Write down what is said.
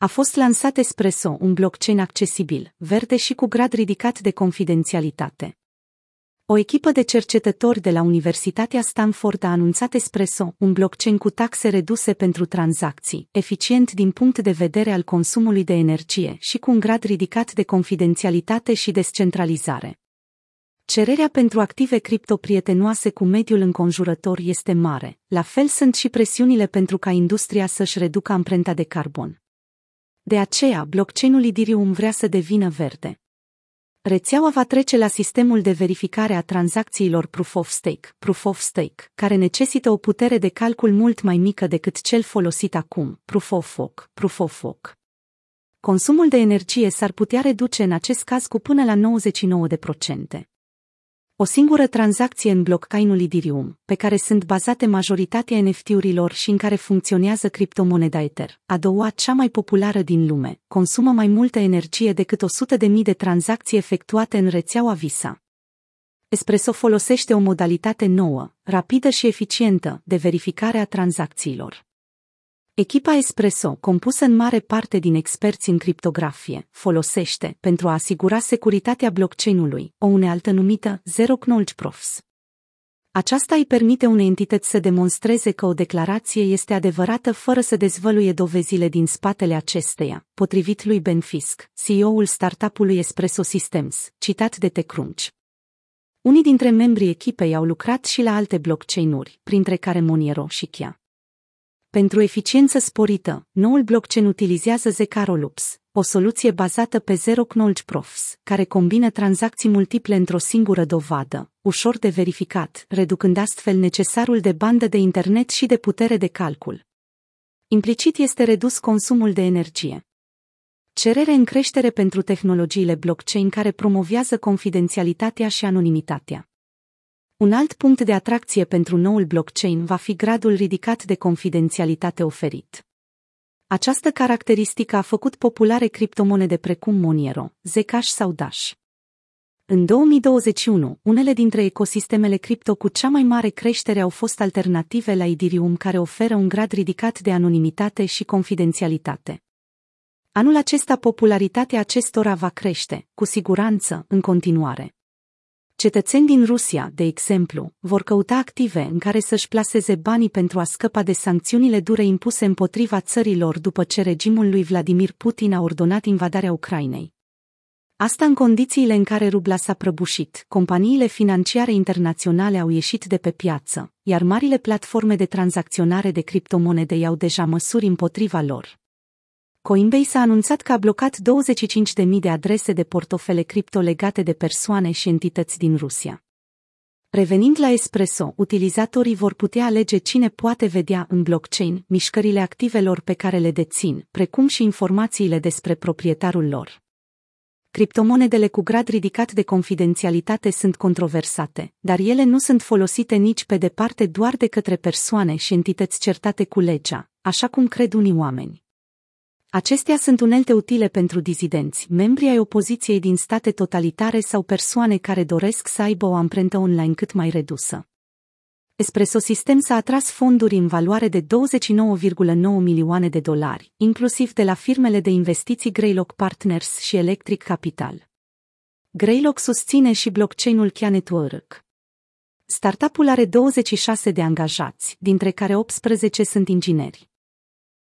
A fost lansat Espresso, un blockchain accesibil, verde și cu grad ridicat de confidențialitate. O echipă de cercetători de la Universitatea Stanford a anunțat Espresso, un blockchain cu taxe reduse pentru tranzacții, eficient din punct de vedere al consumului de energie și cu un grad ridicat de confidențialitate și descentralizare. Cererea pentru active cripto prietenoase cu mediul înconjurător este mare, la fel sunt și presiunile pentru ca industria să-și reducă amprenta de carbon. De aceea, blockchainul Ethereum vrea să devină verde. Rețeaua va trece la sistemul de verificare a tranzacțiilor Proof of Stake, Proof of Stake, care necesită o putere de calcul mult mai mică decât cel folosit acum, Proof of Work, Proof of Work. Consumul de energie s-ar putea reduce în acest caz cu până la 99%. O singură tranzacție în blockchain-ul Ethereum, pe care sunt bazate majoritatea NFT-urilor și în care funcționează criptomoneda Ether, a doua cea mai populară din lume, consumă mai multă energie decât 100.000 de tranzacții efectuate în rețeaua Visa. Espresso folosește o modalitate nouă, rapidă și eficientă de verificare a tranzacțiilor. Echipa Espresso, compusă în mare parte din experți în criptografie, folosește, pentru a asigura securitatea blockchain-ului, o unealtă numită Zero Knowledge Proofs. Aceasta îi permite unei entități să demonstreze că o declarație este adevărată fără să dezvăluie dovezile din spatele acesteia, potrivit lui Ben Fisk, CEO-ul startup-ului Espresso Systems, citat de TechCrunch. Unii dintre membrii echipei au lucrat și la alte blockchain-uri, printre care Monero și Chia. Pentru eficiență sporită, noul blockchain utilizează Zecaroloops, o soluție bazată pe Zero Knowledge Proofs, care combină tranzacții multiple într-o singură dovadă, ușor de verificat, reducând astfel necesarul de bandă de internet și de putere de calcul. Implicit este redus consumul de energie. Cerere în creștere pentru tehnologiile blockchain care promovează confidențialitatea și anonimitatea. Un alt punct de atracție pentru noul blockchain va fi gradul ridicat de confidențialitate oferit. Această caracteristică a făcut populare criptomonede precum Monero, Zcash sau Dash. În 2021, unele dintre ecosistemele cripto cu cea mai mare creștere au fost alternative la Ethereum care oferă un grad ridicat de anonimitate și confidențialitate. Anul acesta popularitatea acestora va crește, cu siguranță, în continuare. Cetățeni din Rusia, de exemplu, vor căuta active în care să-și plaseze banii pentru a scăpa de sancțiunile dure impuse împotriva țărilor după ce regimul lui Vladimir Putin a ordonat invadarea Ucrainei. Asta în condițiile în care rubla s-a prăbușit, companiile financiare internaționale au ieșit de pe piață, iar marile platforme de tranzacționare de criptomonede iau deja măsuri împotriva lor. Coinbase a anunțat că a blocat 25.000 de adrese de portofele cripto legate de persoane și entități din Rusia. Revenind la Espresso, utilizatorii vor putea alege cine poate vedea în blockchain mișcările activelor pe care le dețin, precum și informațiile despre proprietarul lor. Criptomonedele cu grad ridicat de confidențialitate sunt controversate, dar ele nu sunt folosite nici pe departe doar de către persoane și entități certate cu legea, așa cum cred unii oameni. Acestea sunt unelte utile pentru dizidenți, membri ai opoziției din state totalitare sau persoane care doresc să aibă o amprentă online cât mai redusă. Espresso System s-a atras fonduri în valoare de 29,9 milioane de dolari, inclusiv de la firmele de investiții Greylock Partners și Electric Capital. Greylock susține și blockchain-ul Kia Network. Startup-ul are 26 de angajați, dintre care 18 sunt ingineri.